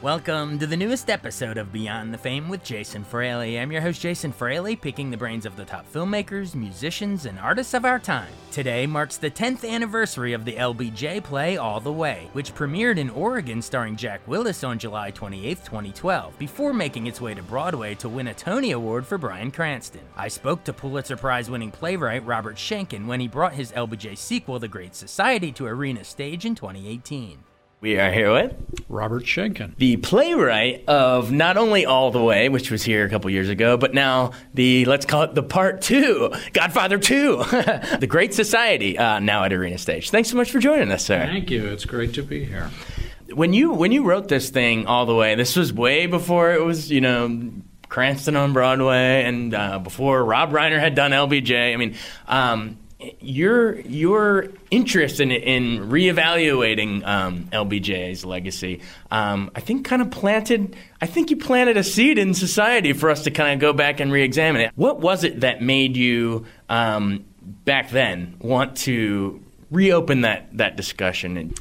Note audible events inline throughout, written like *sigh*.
Welcome to the newest episode of Beyond the Fame with Jason Fraley. I'm your host, Jason Fraley, picking the brains of the top filmmakers, musicians, and artists of our time. Today marks the 10th anniversary of the LBJ play All the Way, which premiered in Oregon starring Jack Willis on July 28, 2012, before making its way to Broadway to win a Tony Award for Bryan Cranston. I spoke to Pulitzer Prize winning playwright Robert Schenkkan when he brought his LBJ sequel, The Great Society, to Arena Stage in 2018. We are here with Robert Schenkkan, the playwright of not only All the Way, which was here a couple years ago, but now the let's call it the part two, Godfather Two, *laughs* the Great Society, uh, now at Arena Stage. Thanks so much for joining us, sir. Thank you. It's great to be here. When you when you wrote this thing All the Way, this was way before it was you know Cranston on Broadway and uh, before Rob Reiner had done LBJ. I mean. Um, your your interest in in reevaluating um, LBJ's legacy, um, I think, kind of planted. I think you planted a seed in society for us to kind of go back and reexamine it. What was it that made you um, back then want to reopen that that discussion?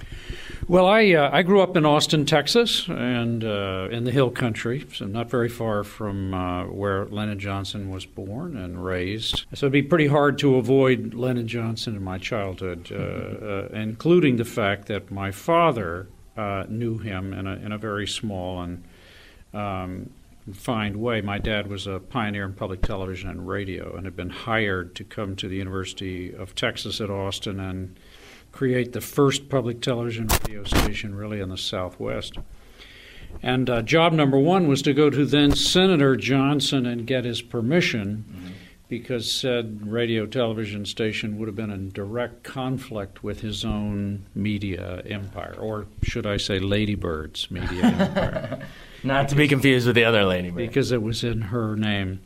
Well, I uh, I grew up in Austin, Texas, and uh, in the Hill Country, so not very far from uh, where Lyndon Johnson was born and raised. So it'd be pretty hard to avoid Lyndon Johnson in my childhood, uh, *laughs* uh, including the fact that my father uh, knew him in a in a very small and um, refined way. My dad was a pioneer in public television and radio, and had been hired to come to the University of Texas at Austin and create the first public television radio station really in the Southwest. And uh, job number one was to go to then Senator Johnson and get his permission mm-hmm. because said radio television station would have been in direct conflict with his own media empire, or should I say, Ladybird's media *laughs* empire. Not to be confused with the other Ladybird. Because it was in her name.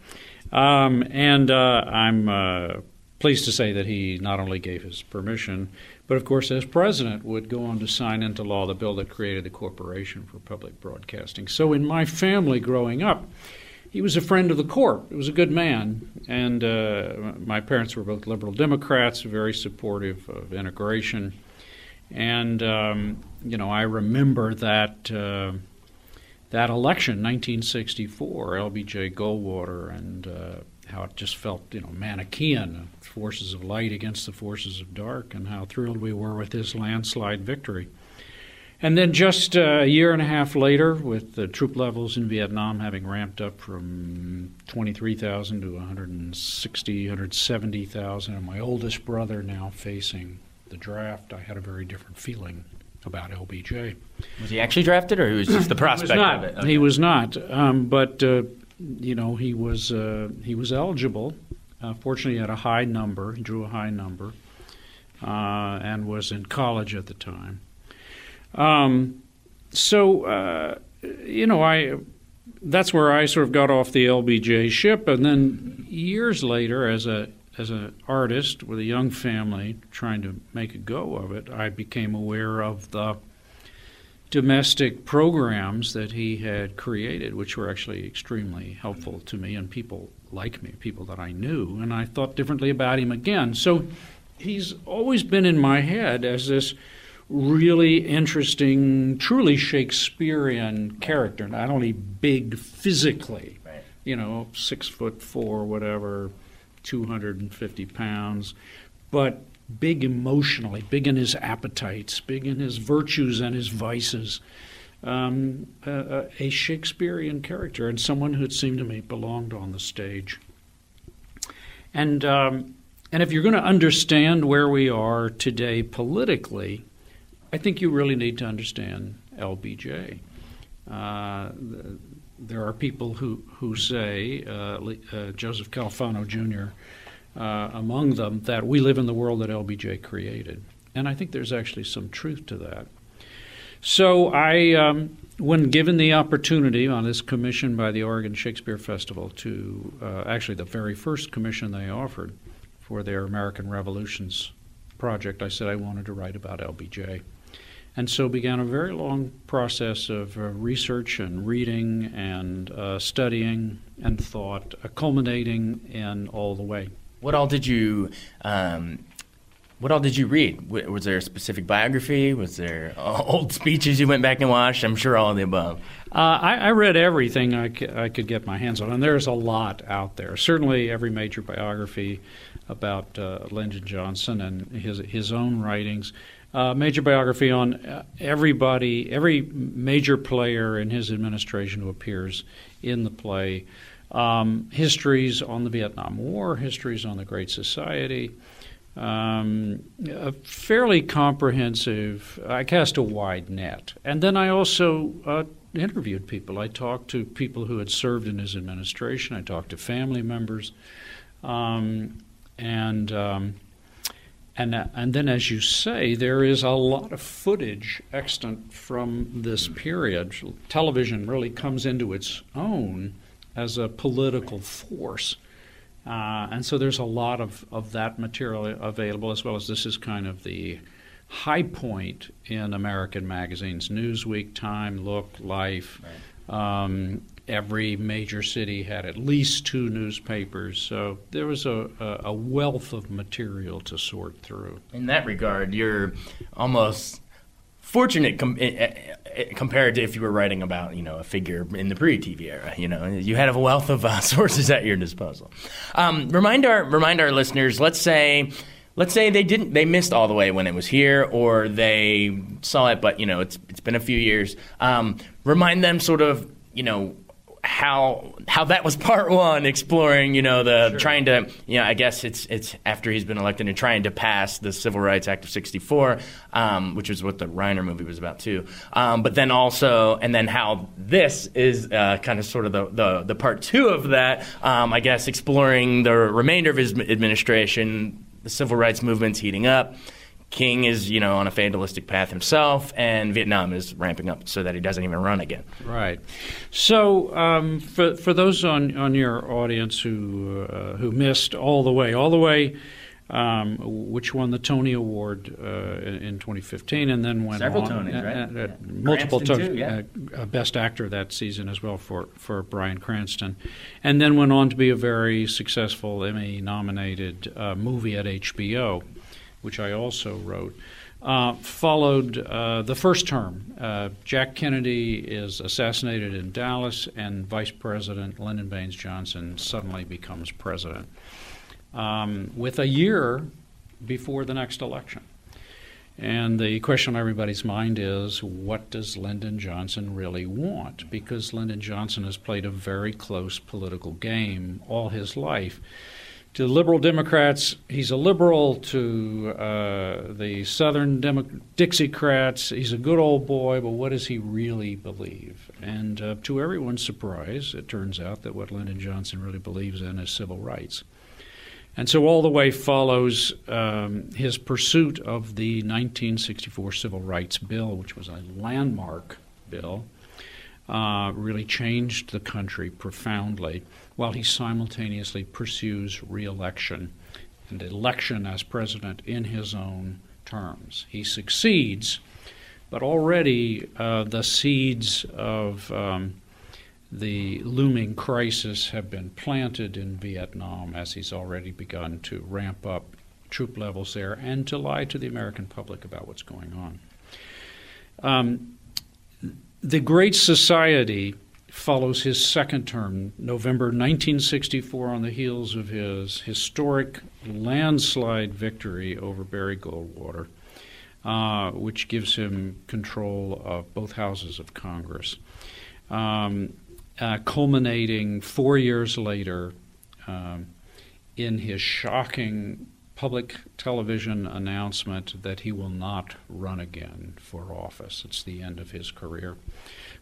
Um, and uh, I'm uh, pleased to say that he not only gave his permission, but of course, as president, would go on to sign into law the bill that created the Corporation for Public Broadcasting. So, in my family growing up, he was a friend of the court. He was a good man, and uh, my parents were both liberal Democrats, very supportive of integration. And um, you know, I remember that uh, that election, 1964, LBJ Goldwater, and uh, how it just felt, you know, Manichaean, forces of light against the forces of dark, and how thrilled we were with his landslide victory. And then just a year and a half later, with the troop levels in Vietnam having ramped up from 23,000 to 160, 170,000, and my oldest brother now facing the draft, I had a very different feeling about LBJ. Was he actually drafted, or he was just the prospect of it? Okay. He was not. Um, but uh, you know, he was uh, he was eligible. Uh, fortunately, he had a high number. He drew a high number, uh, and was in college at the time. Um, so, uh, you know, I that's where I sort of got off the LBJ ship, and then years later, as a as an artist with a young family trying to make a go of it, I became aware of the domestic programs that he had created, which were actually extremely helpful to me and people like me, people that I knew, and I thought differently about him again. So he's always been in my head as this really interesting, truly Shakespearean character, not only big physically, you know, six foot four, whatever, 250 pounds, but big emotionally, big in his appetites, big in his virtues and his vices. Um, a, a, Shakespearean character and someone who it seemed to me belonged on the stage. And um, and if you're going to understand where we are today politically, I think you really need to understand LBJ. Uh, there are people who, who say, uh, uh, Joseph Califano Jr., uh, among them, that we live in the world that LBJ created. And I think there's actually some truth to that. So I, um, when given the opportunity on this commission by the Oregon Shakespeare Festival to, uh, actually the very first commission they offered for their American Revolutions project, I said I wanted to write about LBJ. And so began a very long process of uh, research and reading and uh, studying and thought, uh, culminating in All the Way. What all did you um, what all did you read? Was there a specific biography? Was there *laughs* old speeches you went back and watched? I'm sure all of the above. Uh, I, I, read everything I, c- I could get my hands on, and there's a lot out there. Certainly, every major biography about uh, Lyndon Johnson and his his own writings. Uh, major biography on uh, everybody, every major player in his administration who appears in the play. Um, histories on the Vietnam War, histories on the Great Society, um, a fairly comprehensive. I cast a wide net, and then I also uh, interviewed people. I talked to people who had served in his administration. I talked to family members, um, and um, and and then, as you say, there is a lot of footage extant from this period. Television really comes into its own as a political force. Uh, and so there's a lot of, of that material available, as well as this is kind of the high point in American magazines Newsweek, Time, Look, Life. Right. Um, every major city had at least two newspapers, so there was a, a wealth of material to sort through. In that regard, you're almost fortunate com- eh, eh, eh, compared to if you were writing about you know a figure in the pre-TV era. You know, you had a wealth of uh, *laughs* sources at your disposal. Um, remind our remind our listeners. Let's say. Let's say they didn't, they missed all the way when it was here, or they saw it, but you know it's it's been a few years. Um, remind them sort of, you know, how how that was part one, exploring you know the sure. trying to you know I guess it's it's after he's been elected and trying to pass the Civil Rights Act of '64, um, which is what the Reiner movie was about too. Um, but then also and then how this is uh, kind of sort of the, the, the part two of that. Um, I guess exploring the remainder of his administration, the civil rights movement's heating up. King is, you know, on a fatalistic path himself, and Vietnam is ramping up so that he doesn't even run again. Right. So, um, for for those on on your audience who uh, who missed all the way, all the way. Um, which won the Tony Award uh, in 2015, and then went several on, Tonys, right? Yeah. multiple Tonys, yeah. Uh, Best Actor that season as well for for Bryan Cranston, and then went on to be a very successful Emmy-nominated uh, movie at HBO which I also wrote, uh, followed uh, the first term. Uh, Jack Kennedy is assassinated in Dallas, and Vice President Lyndon Baines Johnson suddenly becomes president um, with a year before the next election. And the question on everybody's mind is what does Lyndon Johnson really want? Because Lyndon Johnson has played a very close political game all his life to the liberal Democrats, he's a liberal. To uh, the Southern Demo- Dixiecrats, he's a good old boy, but what does he really believe? And uh, to everyone's surprise, it turns out that what Lyndon Johnson really believes in is civil rights. And so all the way follows um, his pursuit of the 1964 Civil Rights Bill, which was a landmark bill, uh, really changed the country profoundly while he simultaneously pursues reelection and election as president in his own terms. He succeeds, but already uh, the seeds of um, the looming crisis have been planted in Vietnam as he's already begun to ramp up troop levels there and to lie to the American public about what's going on. Um, the Great Society follows his second term, November 1964, on the heels of his historic landslide victory over Barry Goldwater, uh, which gives him control of both houses of Congress. Um, uh, culminating four years later um, in his shocking public television announcement that he will not run again for office. It's the end of his career.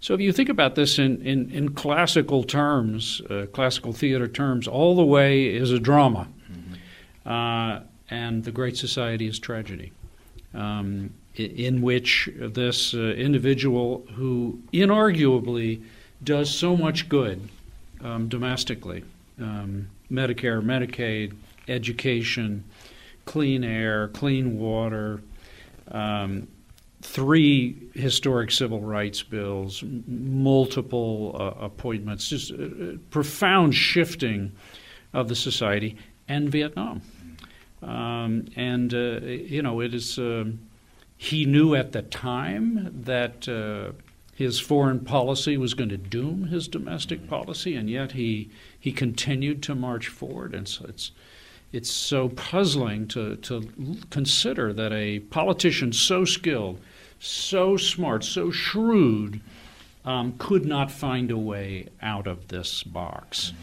So if you think about this in, in, in classical terms, uh, classical theater terms, all the way is a drama. Mm-hmm. Uh, and the Great Society is tragedy. Um, in which this uh, individual who inarguably does so much good um, domestically um, Medicare, Medicaid, education, clean air, clean water, um, three historic civil rights bills, multiple uh, appointments, just uh, profound shifting of the society, and Vietnam. Um, and, uh, you know, it is, uh, he knew at the time that uh, his foreign policy was going to doom his domestic policy, and yet he, he continued to march forward. And so it's, it's so puzzling to, to consider that a politician so skilled, so smart, so shrewd, um, could not find a way out of this box.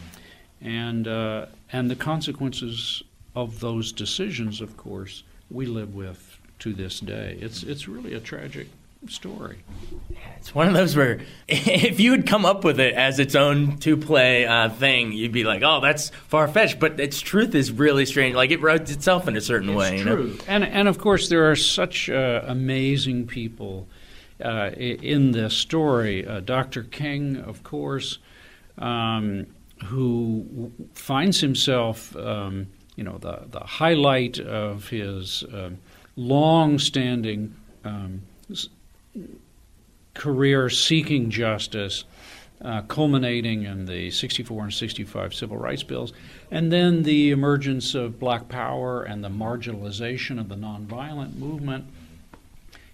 And, uh, and the consequences of those decisions, of course, we live with to this day. It's, it's really a tragic story. It's one of those where *laughs* if you had come up with it as its own two play uh, thing, you'd be like, oh, that's far fetched. But its truth is really strange. Like it wrote itself in a certain it's way. True. You know? And, and of course, there are such uh, amazing people uh, in this story. Uh, Dr. King, of course, um, who finds himself. Um, you know, the, the highlight of his um, long-standing um, career seeking justice, uh, culminating in the 64 and 65 civil rights bills, and then the emergence of black power and the marginalization of the nonviolent movement.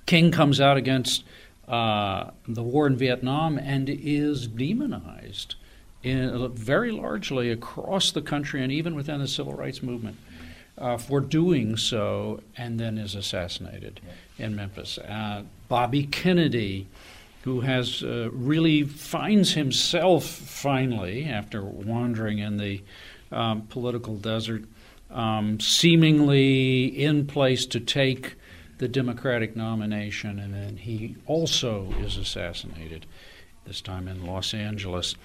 King comes out against uh, the war in Vietnam and is demonized in, very largely across the country and even within the civil rights movement uh, for doing so, and then is assassinated yeah. in Memphis. Uh, Bobby Kennedy, who has uh, really finds himself finally after wandering in the um, political desert, um, seemingly in place to take the Democratic nomination, and then he also is assassinated this time in Los Angeles.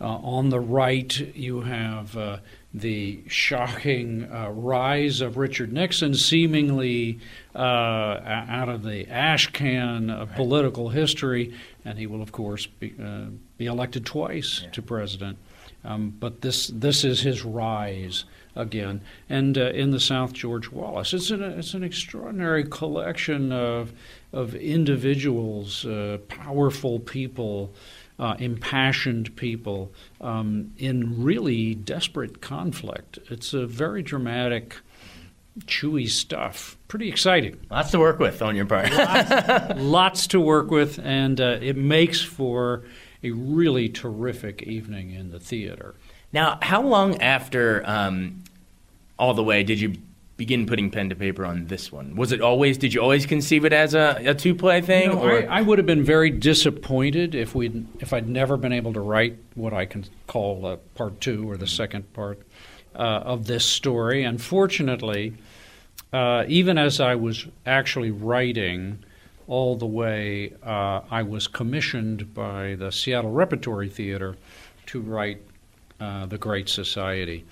Uh, on the right, you have uh, the shocking uh, rise of Richard Nixon, seemingly uh, out of the ash can of political history, and he will, of course, be, uh, be elected twice yeah. to president. Um, but this this is his rise again. And uh, in the South, George Wallace. It's an it's an extraordinary collection of of individuals, uh, powerful people, uh, impassioned people um, in really desperate conflict. It's a very dramatic chewy stuff. Pretty exciting. Lots to work with on your part. lots, *laughs* lots, to work with, and uh, it makes for a really terrific evening in the theater. Now, how long after um, All the Way did you begin putting pen to paper on this one? Was it always? Did you always conceive it as a, a two play thing? You know, I, I, would have been very disappointed if we if I'd never been able to write what I can call a part two or the second part uh, of this story. Unfortunately, uh, even as I was actually writing all the way, uh, I was commissioned by the Seattle Repertory Theater to write uh, The Great Society.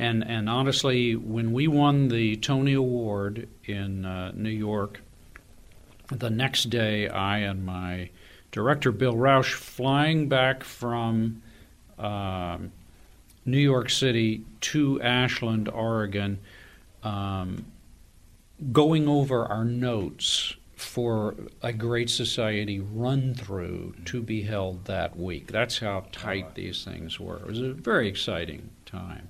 And and honestly, when we won the Tony Award in uh, New York, the next day, I and my director Bill Rauch flying back from uh, New York City to Ashland, Oregon, um, going over our notes for a Great Society run through to be held that week. That's how tight these things were. It was a very exciting time.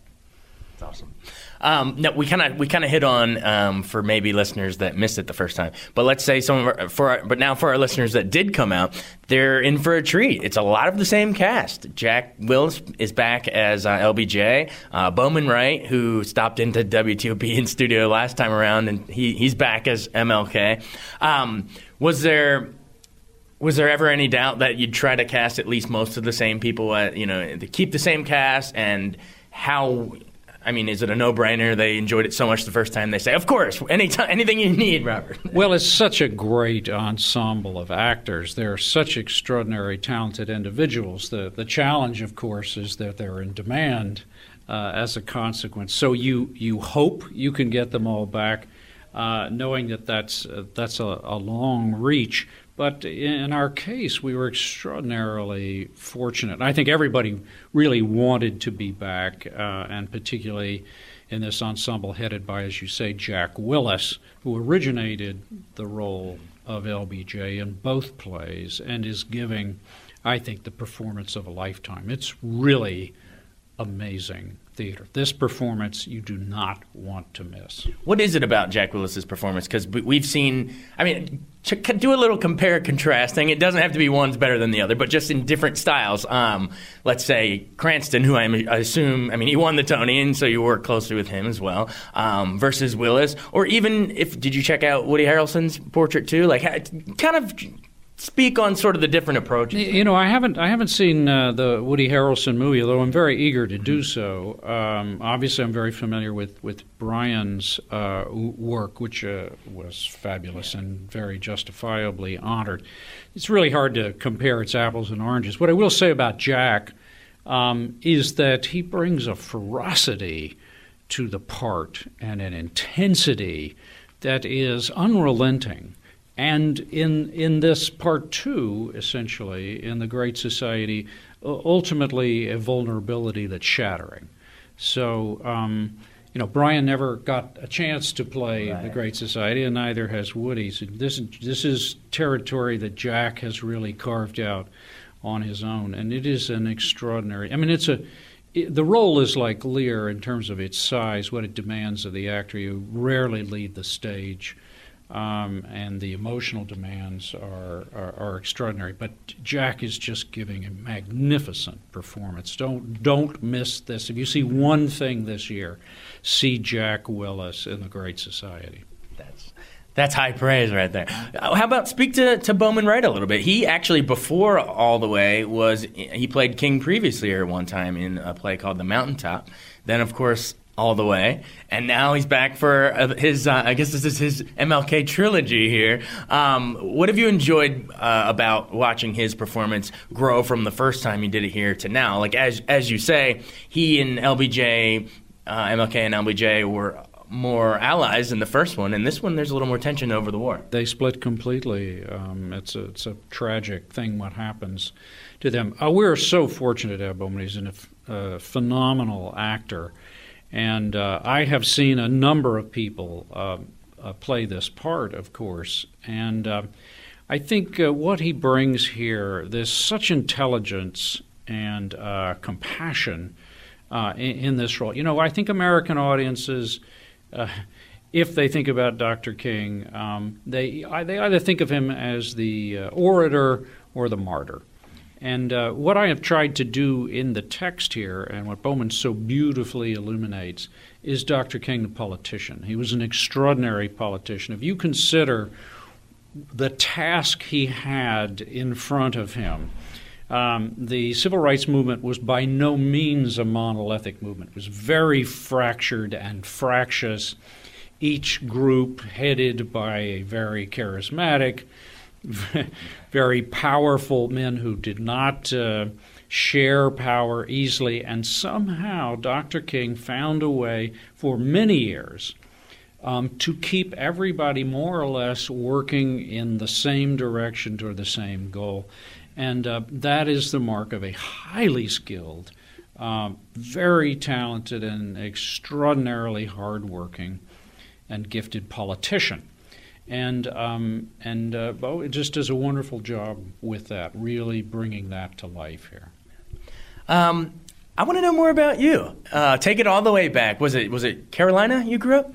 That's awesome. Um, no, we kind of we kind of hit on um, for maybe listeners that missed it the first time, but let's say some of our, for our, but now for our listeners that did come out, they're in for a treat. It's a lot of the same cast. Jack Wills is back as uh, LBJ. Uh, Bowman Wright, who stopped into WTOP in studio last time around, and he he's back as MLK. Um, was there was there ever any doubt that you'd try to cast at least most of the same people? At, you know, to keep the same cast and how I mean, is it a no-brainer? They enjoyed it so much the first time they say, "Of course, anytime, anything you need, Robert." *laughs* Well, it's such a great ensemble of actors. They're such extraordinary, talented individuals. The the challenge, of course, is that they're in demand uh, as a consequence. So you you hope you can get them all back, uh, knowing that that's uh, that's a, a long reach. But in our case, we were extraordinarily fortunate. I think everybody really wanted to be back, uh, and particularly in this ensemble headed by, as you say, Jack Willis, who originated the role of LBJ in both plays and is giving, I think, the performance of a lifetime. It's really amazing theater. This performance you do not want to miss. What is it about Jack Willis's performance? Because we've seen, I mean, do a little compare contrasting. It doesn't have to be one's better than the other, but just in different styles. Um, let's say Cranston, who I, assume, I mean, he won the Tony, and so you work closely with him as well, um, versus Willis. Or even if, did you check out Woody Harrelson's portrait too? Like, kind of speak on sort of the different approaches. You know, I haven't I haven't seen uh, the Woody Harrelson movie, although I'm very eager to do so. Um, obviously, I'm very familiar with with Bryan's uh, work, which uh, was fabulous and very justifiably honored. It's really hard to compare its apples and oranges. What I will say about Jack um, is that he brings a ferocity to the part and an intensity that is unrelenting. And in in this part two, essentially, in the Great Society, ultimately a vulnerability that's shattering. So, um, you know, Bryan never got a chance to play right. the Great Society, and neither has Woody. So this this is territory that Jack has really carved out on his own, and it is an extraordinary. I mean, it's a it, the role is like Lear in terms of its size, what it demands of the actor. You rarely leave the stage um, and the emotional demands are, are, are, extraordinary. But Jack is just giving a magnificent performance. Don't don't miss this. If you see one thing this year, see Jack Willis in the Great Society. That's that's high praise right there. Uh, how about speak to, to Bowman Wright a little bit? He actually, before All the Way, was he played King previously here one time in a play called The Mountaintop. Then, of course, all the way, and now he's back for uh, his. Uh, I guess this is his MLK trilogy here. Um, what have you enjoyed uh, about watching his performance grow from the first time he did it here to now? Like as as you say, he and LBJ, uh, MLK and LBJ were more allies in the first one, and this one there's a little more tension over the war. They split completely. Um, it's a it's a tragic thing what happens to them. Uh, we're so fortunate have Bowman. He's a uh, phenomenal actor. And uh, I have seen a number of people uh, uh, play this part, of course. And uh, I think uh, what he brings here, there's such intelligence and uh, compassion in, in, this role. You know, I think American audiences, if they think about Dr. King, um, they, they either think of him as the orator or the martyr. And uh, what I have tried to do in the text here, and what Bowman so beautifully illuminates, is Dr. King the politician. He was an extraordinary politician. If you consider the task he had in front of him, um, the civil rights movement was by no means a monolithic movement. It was very fractured and fractious, each group headed by a very charismatic, *laughs* very powerful men who did not uh, share power easily. And somehow Dr. King found a way for many years um, to keep everybody more or less working in the same direction toward the same goal. And uh, that is the mark of a highly skilled, uh, very talented, and extraordinarily hardworking and gifted politician and um, and uh, Bo just does a wonderful job with that, really bringing that to life here. Um, I want to know more about you. Uh, take it all the way back. Was it was it Carolina you grew up?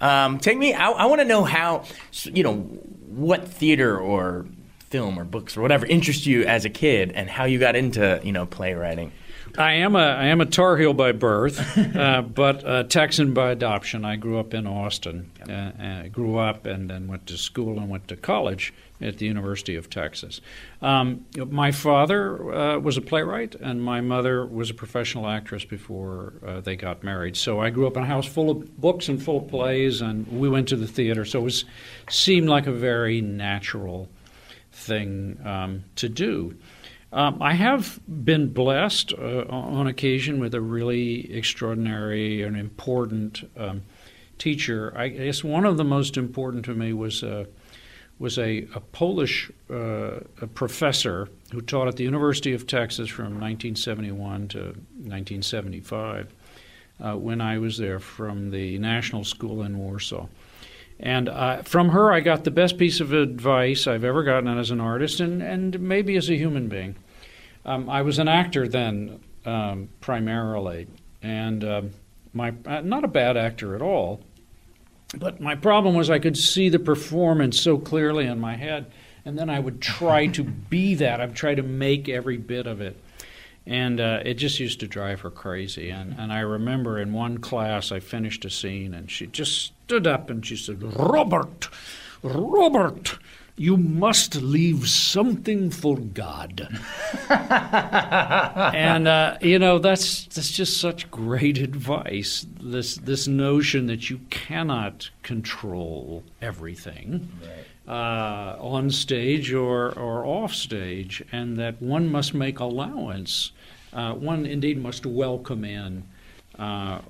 Um, take me. I, I want to know how you know what theater or film or books or whatever interests you as a kid, and how you got into you know playwriting. I am a I am a Tar Heel by birth, *laughs* uh, but a Texan by adoption. I grew up in Austin. Uh, uh, grew up and then went to school and went to college at the University of Texas. Um, my father uh, was a playwright, and my mother was a professional actress before uh, they got married. So I grew up in a house full of books and full of plays, and we went to the theater. So it was, seemed like a very natural thing um, to do. Um, I have been blessed uh, on occasion with a really extraordinary and important um, teacher. I guess one of the most important to me was uh, was a, a Polish uh, a professor who taught at the University of Texas from 1971 to 1975 uh, when I was there from the National School in Warsaw. And uh, from her, I got the best piece of advice I've ever gotten as an artist and, and maybe as a human being. Um, I was an actor then, um, primarily, and um, my uh, not a bad actor at all. But my problem was I could see the performance so clearly in my head, and then I would try to be that. I'd try to make every bit of it. And uh, it just used to drive her crazy. And, and I remember in one class, I finished a scene, and she just stood up and she said, Robert, Robert, you must leave something for God. *laughs* and uh, you know that's that's just such great advice. This this notion that you cannot control everything. Right. Uh, on stage or, or off stage, and that one must make allowance. Uh, one indeed must welcome in uh,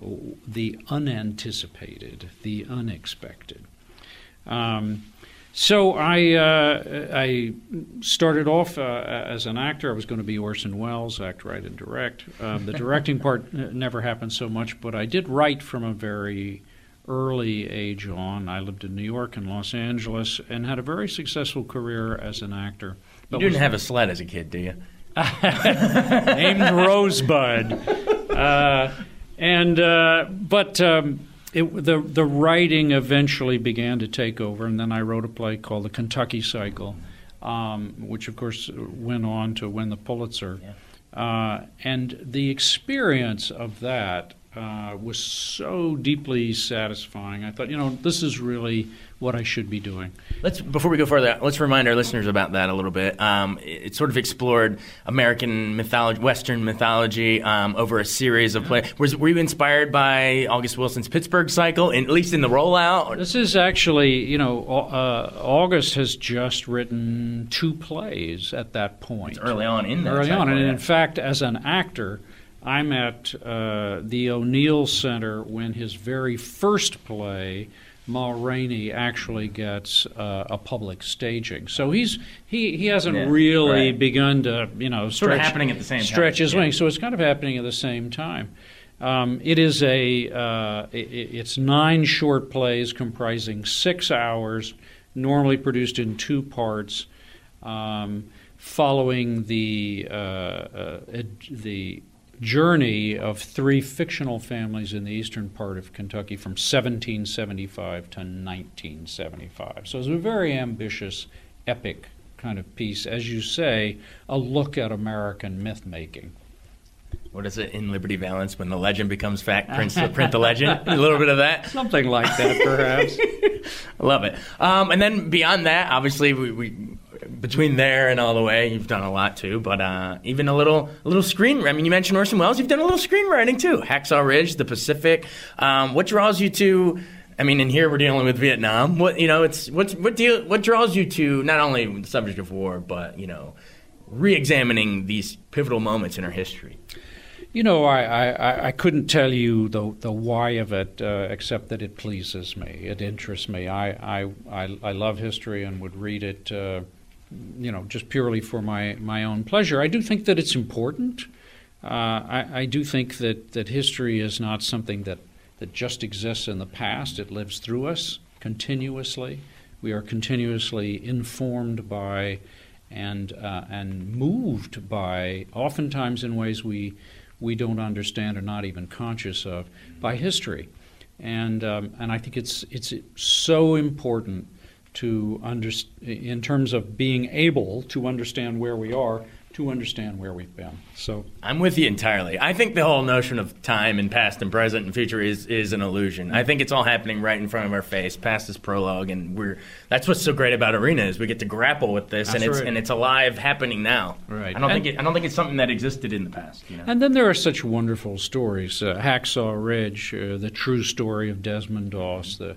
the unanticipated, the unexpected. Um, so I uh, I started off uh, as an actor. I was going to be Orson Welles, act, write, and direct. Um, the directing part *laughs* never happened so much, but I did write from a very early age on. I lived in New York and Los Angeles and had a very successful career as an actor. You didn't have a sled as a kid, do you? *laughs* Named Rosebud. Uh, and uh, but. Um, it, the the writing eventually began to take over, and then I wrote a play called The Kentucky Cycle, um, which of course went on to win the Pulitzer. Yeah. Uh, and the experience of that uh, was so deeply satisfying. I thought, you know, this is really what I should be doing. Let's before we go further, let's remind our listeners about that a little bit. Um, it, it, sort of explored American mythology, Western mythology um, over a series of plays. Was, were you inspired by August Wilson's Pittsburgh Cycle, in, at least in the rollout? This is actually, you know, uh, August has just written two plays at that point. It's early on in that early cycle, on, and yeah. in fact, as an actor. I'm at uh, the O'Neill Center when his very first play, Ma Rainey, actually gets uh, a public staging. So he's he, he hasn't Yeah, really right. begun to you know Sort of stretch, happening at the same time, stretch his yeah. wings. So it's kind of happening at the same time. Um, it is a uh, i- i it's nine short plays comprising six hours, normally produced in two parts, um, following the uh, uh, the journey of three fictional families in the eastern part of Kentucky from 1775 to 1975. So it's a very ambitious, epic kind of piece, as you say, a look at American myth making. What is it in Liberty Valance when the legend becomes fact? Print, print the legend. *laughs* A little bit of that. Something like that, perhaps. I *laughs* love it. Um, and then beyond that, obviously, we, we between there and all the way, you've done a lot too. But uh, even a little, a little screen. I mean, you mentioned Orson Welles. You've done a little screenwriting too. Hacksaw Ridge, The Pacific. Um, what draws you to? I mean, in here we're dealing with Vietnam. What you know, it's what what deal, what draws you to not only the subject of war, but you know, re-examining these pivotal moments in our history. You know, I, I, I couldn't tell you the the why of it, uh, except that it pleases me. It interests me. I I, I, I love history and would read it, uh, you know, just purely for my, my own pleasure. I do think that it's important. Uh, I, I do think that, that history is not something that, that just exists in the past. It lives through us continuously. We are continuously informed by and uh, and moved by, oftentimes in ways we we don't understand or not even conscious of, by history, and um, and I think it's it's so important to under, in terms of being able to understand where we are, to understand where we've been. So I'm with you entirely. I think the whole notion of time and past and present and future is is an illusion. I think it's all happening right in front of our face. Past is prologue, and we're that's what's so great about Arena is we get to grapple with this, That's and it's right. and it's alive, happening now. Right. I don't And- think it, I don't think it's something that existed in the past. You know. And then there are such wonderful stories. Uh, Hacksaw Ridge, uh, the true story of Desmond Doss, the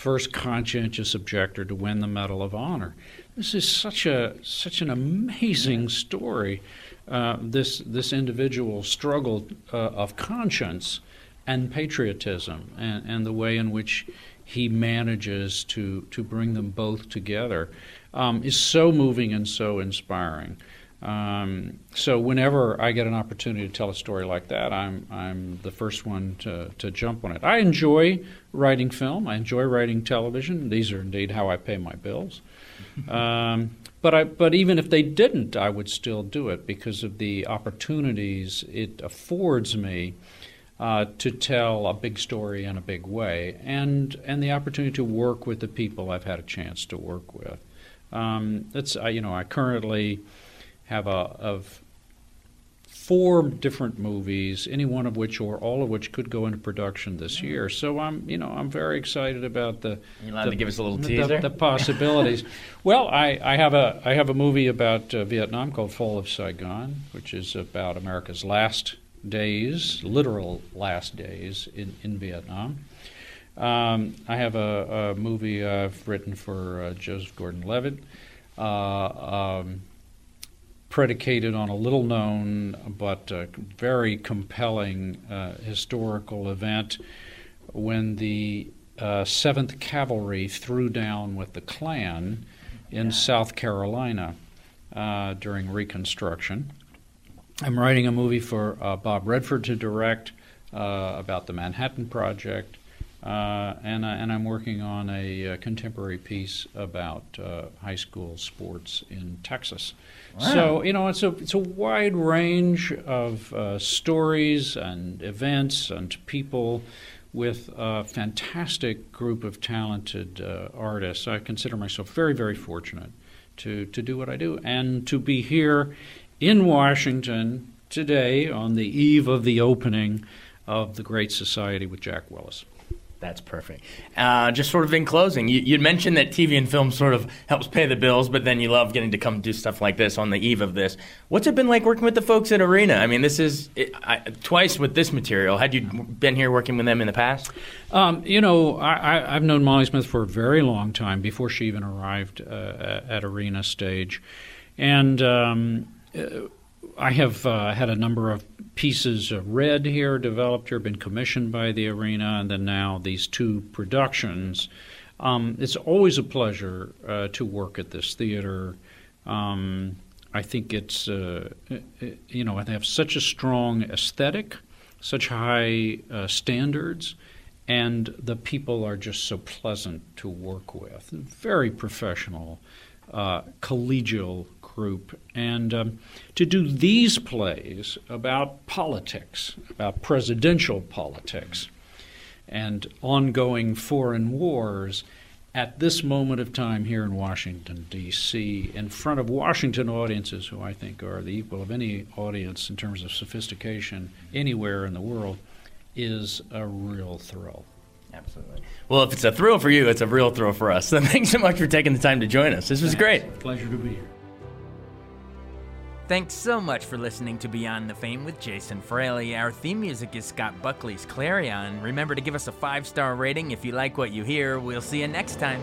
first conscientious objector to win the Medal of Honor. This is such a such an amazing story. Uh, this this individual struggle uh, of conscience and patriotism, and, and the way in which he manages to to bring them both together, um, is so moving and so inspiring. Um, so whenever I get an opportunity to tell a story like that, I'm I'm the first one to, to jump on it. I enjoy writing film. I enjoy writing television. These are indeed how I pay my bills. *laughs* Um, but I but even if they didn't, I would still do it because of the opportunities it affords me. Uh, to tell a big story in a big way, and and the opportunity to work with the people I've had a chance to work with. Um, that's I, you know I currently have a of four different movies, any one of which or all of which could go into production this year. So I'm you know I'm very excited about the You allowed the, to give us a little the- teaser? the possibilities. *laughs* well, I, I have a I have a movie about uh, Vietnam called Fall of Saigon, which is about America's last days, literal last days in in Vietnam. Um, I have a, a movie I've written for uh, Joseph Gordon-Levitt, uh, um, predicated on a little known but uh, very compelling uh, historical event when the uh, 7th Cavalry threw down with the Klan in South Carolina uh, during Reconstruction. I'm writing a movie for uh, Bob Redford to direct uh, about the Manhattan Project, uh, and, and I'm working on a, contemporary piece about uh, high school sports in Texas. So you know, it's a it's a wide range of uh, stories and events and people with a fantastic group of talented uh, artists. I consider myself very very fortunate to to do what I do and to be here in Washington today on the eve of the opening of the Great Society with Jack Willis. That's perfect. Uh, just sort of in closing, you, you'd mentioned that TV and film sort of helps pay the bills, but then you love getting to come do stuff like this on the eve of this. What's it been like working with the folks at Arena? I mean, this is it, I, twice with this material. Had you been here working with them in the past? Um, you know, I, I've known Molly Smith for a very long time before she even arrived uh, at Arena Stage, and um, uh, I have uh, had a number of pieces read here, developed here, been commissioned by the Arena, and then now these two productions. Um, it's always a pleasure uh, to work at this theater. Um, I think it's, uh, uh, you know, they have such a strong aesthetic, such high uh, standards, and the people are just so pleasant to work with. Very professional, uh, collegial group. And um, to do these plays about politics, about presidential politics, and ongoing foreign wars at this moment of time here in Washington, D.C., in front of Washington audiences who I think are the equal of any audience in terms of sophistication anywhere in the world, is a real thrill. Absolutely. Well, if it's a thrill for you, it's a real thrill for us. So *laughs* thanks so much for taking the time to join us. This was great. Pleasure to be here. Thanks so much for listening to Beyond the Fame with Jason Fraley. Our theme music is Scott Buckley's Clarion. Remember to give us a five star rating if you like what you hear. We'll see you next time.